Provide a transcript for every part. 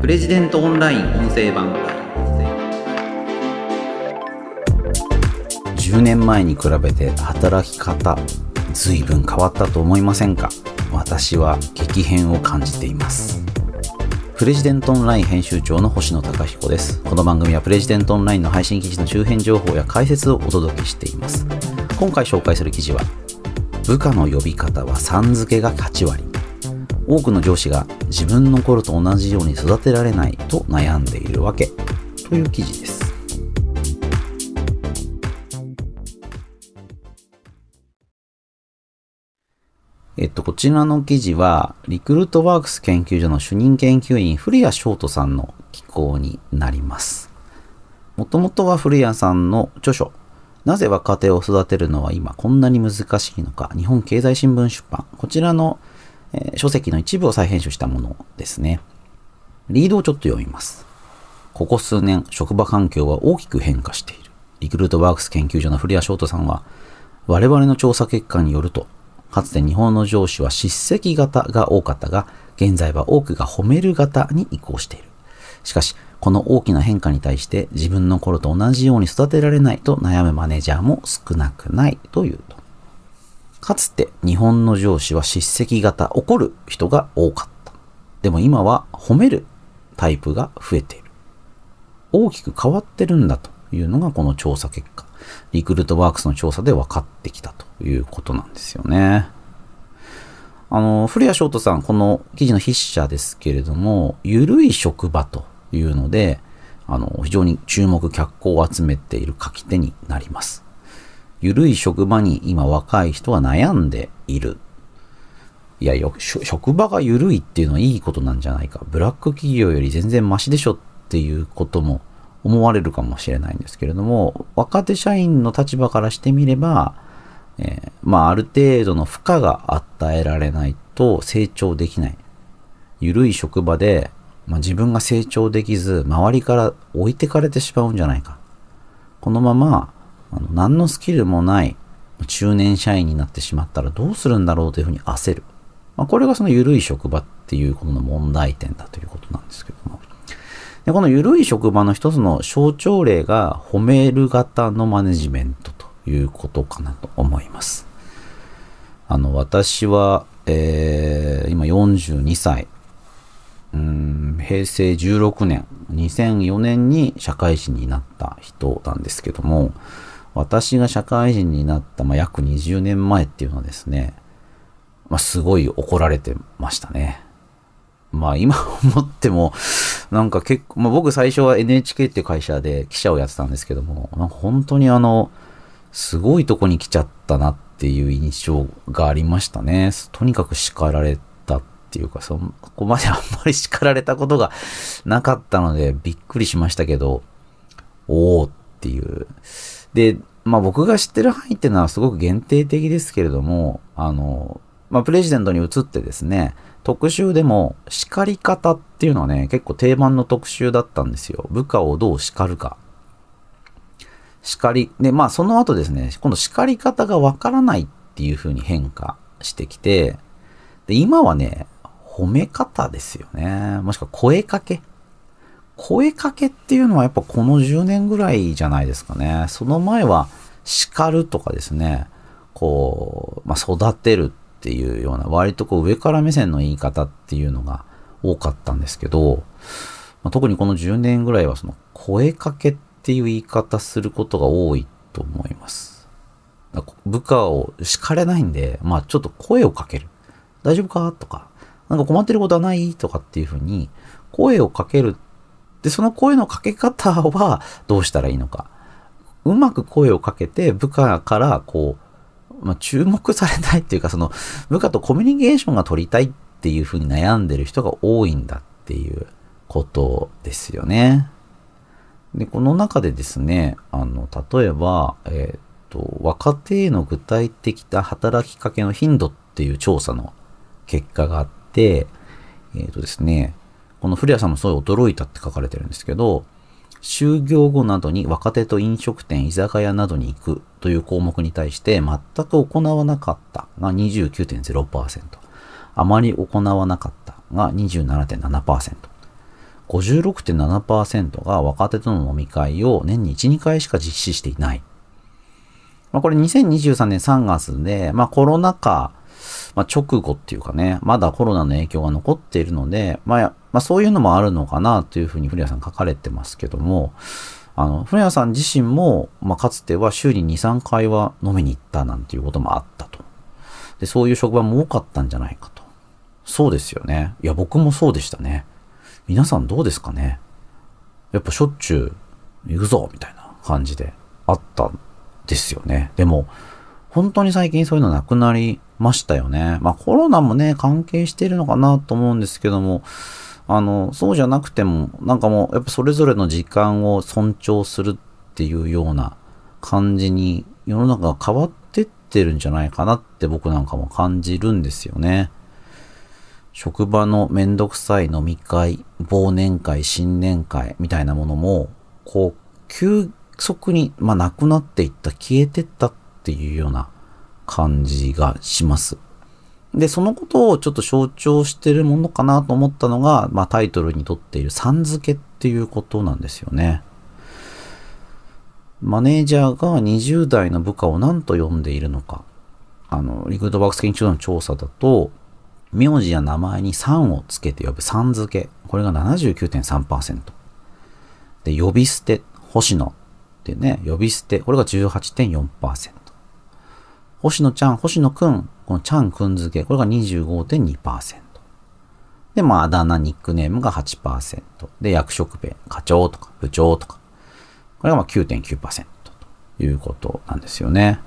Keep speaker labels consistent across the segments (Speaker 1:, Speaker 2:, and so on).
Speaker 1: プレジデントオンライン音声版。10年前に比べて働き方随分変わったと思いませんか？私は激変を感じています。プレジデントオンライン編集長の星野貴彦です。この番組はプレジデントオンラインの配信記事の周辺情報や解説をお届けしています。今回紹介する記事は部下の呼び方はさん付けが8割。多くの上司が自分の頃と同じように育てられないと悩んでいるわけ。という記事です。えっと、こちらの記事は、リクルートワークス研究所の主任研究員、古谷翔人さんの寄稿になります。もともとは古谷さんの著書、なぜ若手を育てるのは今こんなに難しいのか、日本経済新聞出版、こちらの、えー、書籍の一部を再編集したものですね。リードをちょっと読みます。ここ数年、職場環境は大きく変化している。リクルートワークス研究所の古谷翔人さんは、我々の調査結果によると、かつて日本の上司は叱責型が多かったが、現在は多くが褒める型に移行している。しかし、この大きな変化に対して自分の頃と同じように育てられないと悩むマネージャーも少なくないというと。かつて日本の上司は叱責型、怒る人が多かった。でも今は褒めるタイプが増えている。大きく変わってるんだというのがこの調査結果。リクルートワークスの調査で分かってきたということなんですよね。あの、古谷翔太さん、この記事の筆者ですけれども、ゆるい職場というので、あの、非常に注目、脚光を集めている書き手になります。ゆるい職場に今若い人は悩んでいる。いや、よ、職場がゆるいっていうのはいいことなんじゃないか。ブラック企業より全然マシでしょっていうことも思われるかもしれないんですけれども、若手社員の立場からしてみれば、えー、まあ、ある程度の負荷が与えられないと成長できない。ゆるい職場で、まあ、自分が成長できず、周りから置いてかれてしまうんじゃないか。このまま、あの何のスキルもない中年社員になってしまったらどうするんだろうというふうに焦る。まあ、これがそのゆるい職場っていうことの問題点だということなんですけども。でこの緩い職場の一つの象徴例が褒める型のマネジメントということかなと思います。あの、私は、えー、今42歳。うん、平成16年、2004年に社会人になった人なんですけども、私が社会人になった、まあ、約20年前っていうのはですね、まあ、すごい怒られてましたね。まあ今思っても、なんか結構、まあ僕最初は NHK っていう会社で記者をやってたんですけども、なんか本当にあの、すごいとこに来ちゃったなっていう印象がありましたね。とにかく叱られたっていうか、そこまであんまり叱られたことがなかったのでびっくりしましたけど、おーっていう。で、まあ僕が知ってる範囲っていうのはすごく限定的ですけれども、あの、まあプレジデントに移ってですね、特集でも叱り方っていうのはね、結構定番の特集だったんですよ。部下をどう叱るか。叱り、で、まあその後ですね、今度叱り方がわからないっていう風に変化してきて、で、今はね、褒め方ですよね。もしくは声かけ。声かけっていうのはやっぱこの10年ぐらいじゃないですかね。その前は叱るとかですね、こう、まあ、育てるっていうような、割とこう上から目線の言い方っていうのが多かったんですけど、まあ、特にこの10年ぐらいはその声かけっていう言い方することが多いと思います。部下を叱れないんで、まあちょっと声をかける。大丈夫か？とか、なんか困ってることはない？とかっていうふうに声をかける。で、その声のかけ方はどうしたらいいのか。うまく声をかけて部下からこうまあ、注目されたいっていうか、その部下とコミュニケーションが取りたいっていうふうに悩んでる人が多いんだっていうことですよね。で、この中でですね、あの、例えば、えっ、ー、と、若手への具体的な働きかけの頻度っていう調査の結果があって、えっ、ー、とですね、この古谷さんもすごい驚いたって書かれてるんですけど、就業後などに若手と飲食店、居酒屋などに行くという項目に対して全く行わなかったが29.0%。あまり行わなかったが27.7%。56.7%が若手との飲み会を年に1、2回しか実施していない。まあ、これ2023年3月で、まあ、コロナ禍、まあ、直後っていうかね、まだコロナの影響が残っているので、まあ、まあ、そういうのもあるのかなというふうに古谷さん書かれてますけども、あの、古谷さん自身も、まあ、かつては週に2、3回は飲みに行ったなんていうこともあったと。で、そういう職場も多かったんじゃないかと。そうですよね。いや、僕もそうでしたね。皆さんどうですかねやっぱしょっちゅう行くぞみたいな感じであったんですよね。でも、本当に最近そういうのなくなりましたよね。まあコロナもね、関係してるのかなと思うんですけども、あの、そうじゃなくても、なんかもう、やっぱそれぞれの時間を尊重するっていうような感じに世の中が変わってってるんじゃないかなって僕なんかも感じるんですよね。職場のめんどくさい飲み会、忘年会、新年会みたいなものも、こう、急速に、まあ、なくなっていった、消えてったっていうような感じがします。で、そのことをちょっと象徴してるものかなと思ったのが、まあ、タイトルにとっているさん付けっていうことなんですよね。マネージャーが20代の部下を何と呼んでいるのか。あの、リクルートバックス研究所の調査だと、名字や名前に3をつけて呼ぶさん付け。これが79.3%。で、呼び捨て、星野ってね、呼び捨て。これが18.4%。星野ちゃん、星野くん、このちゃんくん付け。これが25.2%。で、まあ、あだ名、ニックネームが8%。で、役職名、課長とか部長とか。これがまあ9.9%ということなんですよね。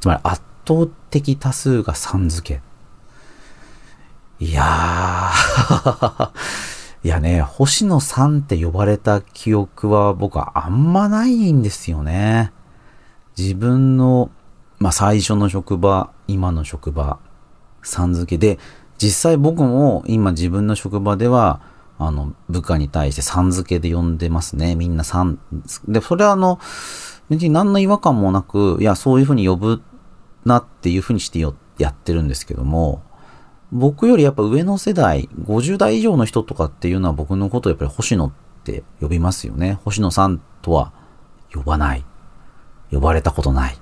Speaker 1: つまり圧倒的多数がさん付け。いやー いやね、星野さんって呼ばれた記憶は僕はあんまないんですよね。自分の、まあ、最初の職場、今の職場、さん付けで、実際僕も今自分の職場では、あの、部下に対してさん付けで呼んでますね。みんなさん。で、それはあの、別に何の違和感もなく、いや、そういうふうに呼ぶなっていうふうにしてよやってるんですけども、僕よりやっぱ上の世代、50代以上の人とかっていうのは僕のことをやっぱり星野って呼びますよね。星野さんとは呼ばない。呼ばれたことない。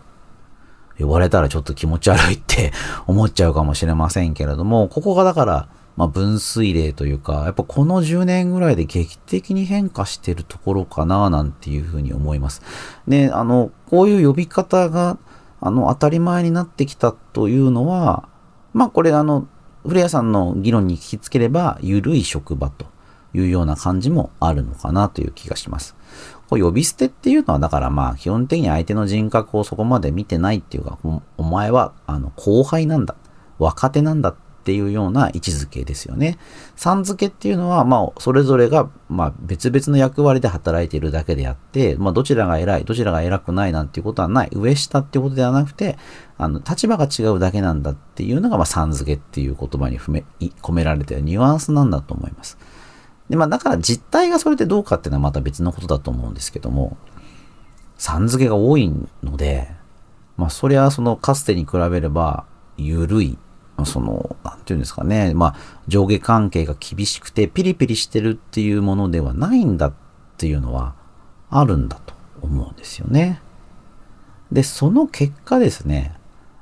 Speaker 1: 呼ばれたらちょっと気持ち悪いって 思っちゃうかもしれませんけれども、ここがだから、まあ、分水嶺というか、やっぱこの10年ぐらいで劇的に変化してるところかな、なんていうふうに思います。で、あの、こういう呼び方が、あの、当たり前になってきたというのは、まあ、これあの、古谷さんの議論に聞きつければ、緩い職場というような感じもあるのかなという気がします。こう呼び捨てっていうのは、だからまあ、基本的に相手の人格をそこまで見てないっていうか、お前は、あの、後輩なんだ。若手なんだっていうような位置づけですよね。さん付けっていうのは、まあ、それぞれが、まあ、別々の役割で働いているだけであって、まあ、どちらが偉い、どちらが偉くないなんていうことはない。上下っていうことではなくて、あの、立場が違うだけなんだっていうのが、まあ、さん付けっていう言葉に込められているニュアンスなんだと思います。で、まあ、だから実態がそれでどうかっていうのはまた別のことだと思うんですけども、さん付けが多いので、まあ、そりゃ、その、かつてに比べれば、緩いその、なんていうんですかね、まあ、上下関係が厳しくて、ピリピリしてるっていうものではないんだっていうのは、あるんだと思うんですよね。で、その結果ですね、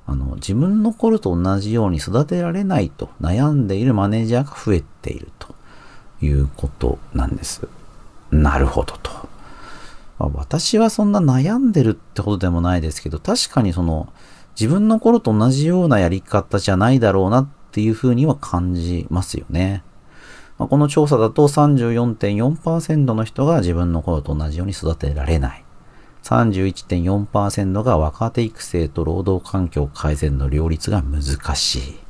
Speaker 1: あの、自分の頃と同じように育てられないと悩んでいるマネージャーが増えているということなんです。なるほどと。まあ、私はそんな悩んでるってほどでもないですけど、確かにその、自分の頃と同じようなやり方じゃないだろうなっていうふうには感じますよね。まあ、この調査だと34.4%の人が自分の頃と同じように育てられない。31.4%が若手育成と労働環境改善の両立が難しい。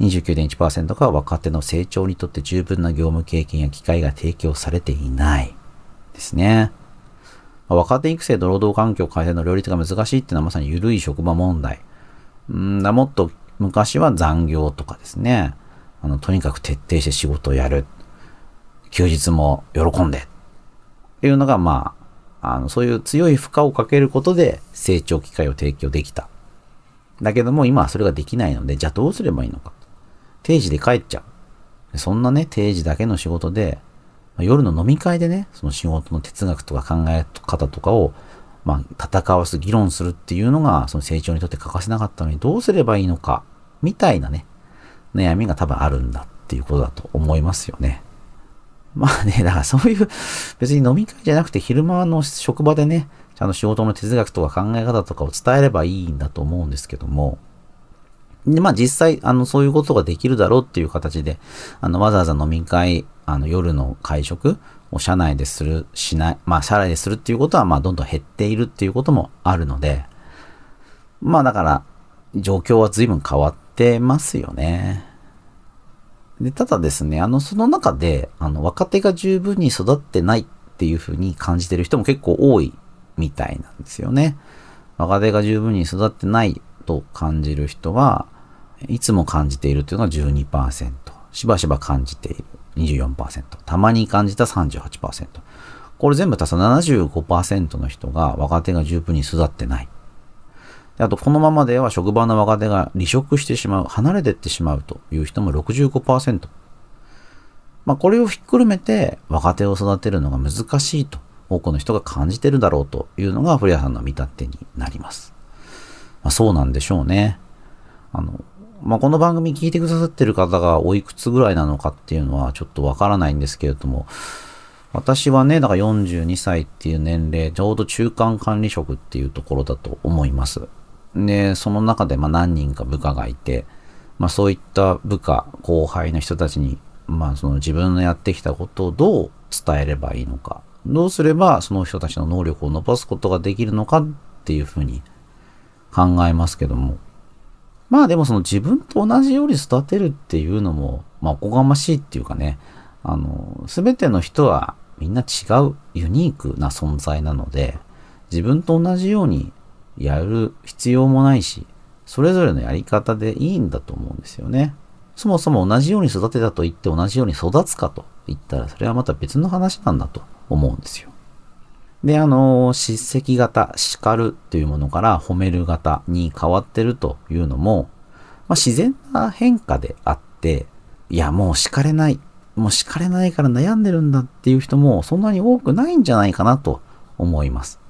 Speaker 1: 29.1%が若手の成長にとって十分な業務経験や機会が提供されていない。ですね。若手育成と労働環境改善の両立が難しいっていうのはまさに緩い職場問題。んだもっと昔は残業とかですね。あの、とにかく徹底して仕事をやる。休日も喜んで。っていうのが、まあ、あの、そういう強い負荷をかけることで成長機会を提供できた。だけども今はそれができないので、じゃあどうすればいいのか。定時で帰っちゃう。そんなね、定時だけの仕事で、夜の飲み会でね、その仕事の哲学とか考え方とかを、まあ、戦わす、議論するっていうのが、その成長にとって欠かせなかったのに、どうすればいいのか、みたいなね、悩みが多分あるんだっていうことだと思いますよね。まあね、だからそういう、別に飲み会じゃなくて昼間の職場でね、ちゃんと仕事の哲学とか考え方とかを伝えればいいんだと思うんですけども、で、まあ実際、あの、そういうことができるだろうっていう形で、あの、わざわざ飲み会、あの、夜の会食を社内でする、しない、まあ、社内でするっていうことは、まあ、どんどん減っているっていうこともあるので、まあ、だから、状況は随分変わってますよね。で、ただですね、あの、その中で、あの、若手が十分に育ってないっていうふうに感じてる人も結構多いみたいなんですよね。若手が十分に育ってないと感じる人は、いつも感じているというのが12%、しばしば感じている24%、たまに感じた38%。これ全部足すと75%の人が若手が十分に育ってない。あと、このままでは職場の若手が離職してしまう、離れていってしまうという人も65%。まあ、これをひっくるめて若手を育てるのが難しいと多くの人が感じてるだろうというのが古谷さんの見立てになります。まあ、そうなんでしょうね。あの、まあ、この番組聞いてくださってる方がおいくつぐらいなのかっていうのはちょっとわからないんですけれども、私はね、だから42歳っていう年齢、ちょうど中間管理職っていうところだと思います。で、その中でま何人か部下がいて、まあそういった部下、後輩の人たちに、まあその自分のやってきたことをどう伝えればいいのか、どうすればその人たちの能力を伸ばすことができるのかっていうふうに考えますけども、まあでもその自分と同じように育てるっていうのも、まあおこがましいっていうかね、あの、すべての人はみんな違うユニークな存在なので、自分と同じようにやる必要もないし、それぞれのやり方でいいんだと思うんですよね。そもそも同じように育てたと言って同じように育つかと言ったら、それはまた別の話なんだと思うんですよ。で、あの、叱責型、叱るっていうものから褒める型に変わってるというのも、まあ、自然な変化であって、いや、もう叱れない。もう叱れないから悩んでるんだっていう人もそんなに多くないんじゃないかなと思います。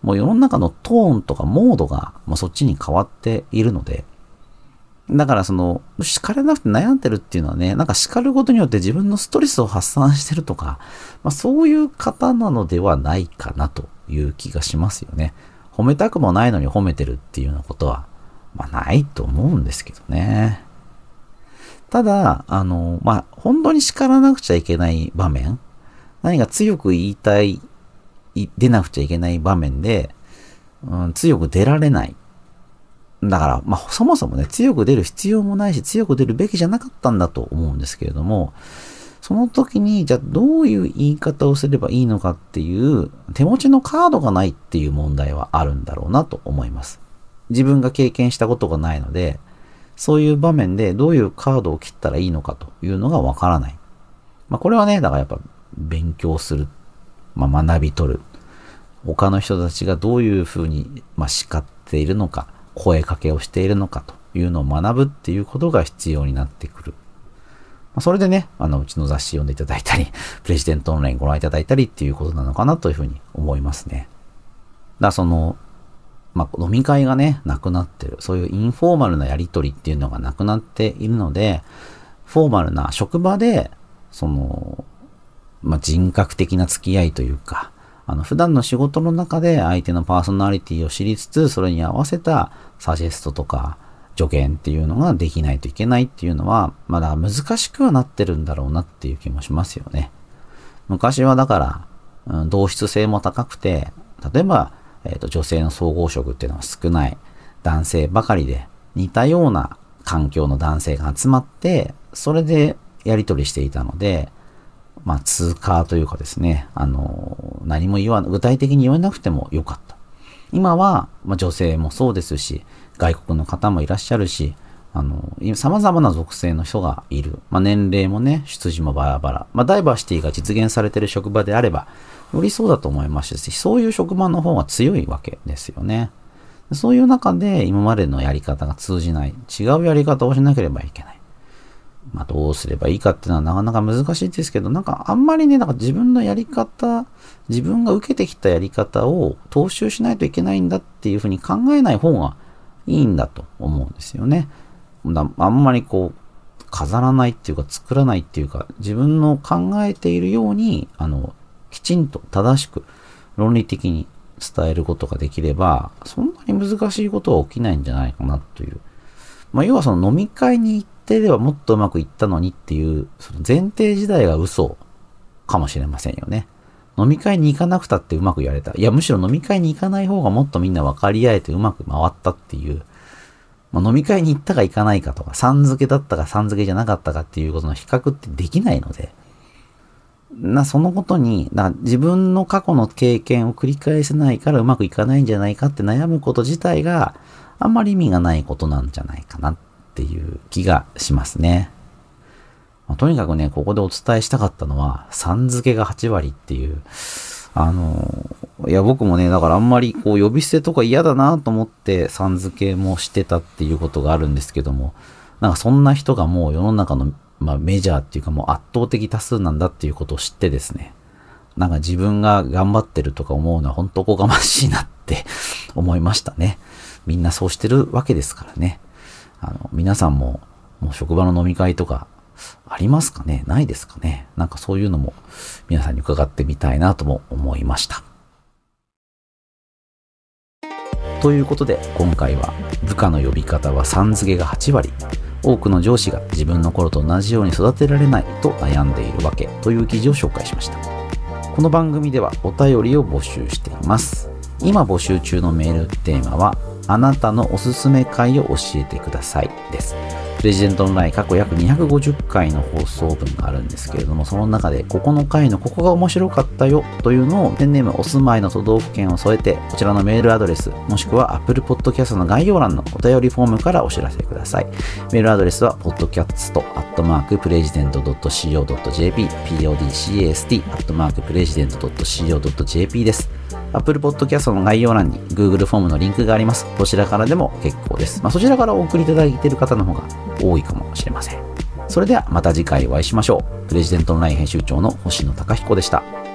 Speaker 1: もう世の中のトーンとかモードが、まあ、そっちに変わっているので、だからその、叱れなくて悩んでるっていうのはね、なんか叱ることによって自分のストレスを発散してるとか、まあそういう方なのではないかなという気がしますよね。褒めたくもないのに褒めてるっていうようなことは、まあないと思うんですけどね。ただ、あの、まあ本当に叱らなくちゃいけない場面、何か強く言いたい出なくちゃいけない場面で、うん、強く出られない。だから、まあ、そもそもね、強く出る必要もないし、強く出るべきじゃなかったんだと思うんですけれども、その時に、じゃあどういう言い方をすればいいのかっていう、手持ちのカードがないっていう問題はあるんだろうなと思います。自分が経験したことがないので、そういう場面でどういうカードを切ったらいいのかというのがわからない。まあ、これはね、だからやっぱ勉強する。まあ、学び取る。他の人たちがどういうふうに、まあ、叱っているのか、声かけをしているのかというのを学ぶっていうことが必要になってくる。ま、それでね、あの、うちの雑誌読んでいただいたり、プレジデントオンラインご覧いただいたりっていうことなのかなというふうに思いますね。だその、まあ、飲み会がね、なくなってる。そういうインフォーマルなやりとりっていうのがなくなっているので、フォーマルな職場で、その、まあ、人格的な付き合いというか、あの、普段の仕事の中で相手のパーソナリティを知りつつ、それに合わせたサジェストとか助言っていうのができないといけないっていうのは、まだ難しくはなってるんだろうなっていう気もしますよね。昔はだから、うん、同質性も高くて、例えば、えーと、女性の総合職っていうのは少ない男性ばかりで、似たような環境の男性が集まって、それでやり取りしていたので、まあ、通過というかですね、あの、何も言わ、具体的に言わなくてもよかった。今は、まあ、女性もそうですし、外国の方もいらっしゃるし、あの、様々な属性の人がいる。まあ、年齢もね、出自もバラバラ。まあ、ダイバーシティが実現されている職場であれば、よりそうだと思いますし、そういう職場の方が強いわけですよね。そういう中で今までのやり方が通じない、違うやり方をしなければいけない。まあ、どうすればいいかっていうのはなかなか難しいですけど、なんかあんまりね、なんか自分のやり方、自分が受けてきたやり方を踏襲しないといけないんだっていうふうに考えない方がいいんだと思うんですよね。あんまりこう、飾らないっていうか作らないっていうか、自分の考えているように、あの、きちんと正しく論理的に伝えることができれば、そんなに難しいことは起きないんじゃないかなという。まあ、要はその飲み会に行ってればもっとうまくいったのにっていう、その前提自体が嘘かもしれませんよね。飲み会に行かなくたってうまくやれた。いや、むしろ飲み会に行かない方がもっとみんな分かり合えてうまく回ったっていう。まあ、飲み会に行ったか行かないかとか、さん付けだったかさん付けじゃなかったかっていうことの比較ってできないので、な、そのことに、な自分の過去の経験を繰り返せないからうまくいかないんじゃないかって悩むこと自体があんまり意味がないことなんじゃないかなっていう気がしますね。まあ、とにかくね、ここでお伝えしたかったのは、さん付けが8割っていう、あの、いや僕もね、だからあんまりこう呼び捨てとか嫌だなと思ってさん付けもしてたっていうことがあるんですけども、なんかそんな人がもう世の中のまあ、メジャーっていうかもう圧倒的多数なんだっていうことを知ってですね、なんか自分が頑張ってるとか思うのは本当おこがましいなって思いましたね。みんなそうしてるわけですからね。あの、皆さんも、もう職場の飲み会とか、ありますかね？ないですかね？なんかそういうのも皆さんに伺ってみたいなとも思いました。ということで今回は部下の呼び方はさん付けが8割多くの上司が自分の頃と同じように育てられないと悩んでいるわけという記事を紹介しました。この番組ではお便りを募集しています。今募集中のメールテーマはあなたのおすすめ回を教えてくださいですプレジデントオンライン過去約250回の放送分があるんですけれども、その中でここの回のここが面白かったよというのをペンネームお住まいの都道府県を添えて、こちらのメールアドレス、もしくは Apple Podcast の概要欄のお便りフォームからお知らせください。メールアドレスは podcast.president.co.jp podcast.president.co.jp です。Apple Podcast の概要欄に Google フォームのリンクがあります。どちらからでも結構です。まあ、そちらからお送りいただいている方の方が多いかもしれません。それではまた次回お会いしましょう。プレジデントオンライン編集長の星野隆彦でした。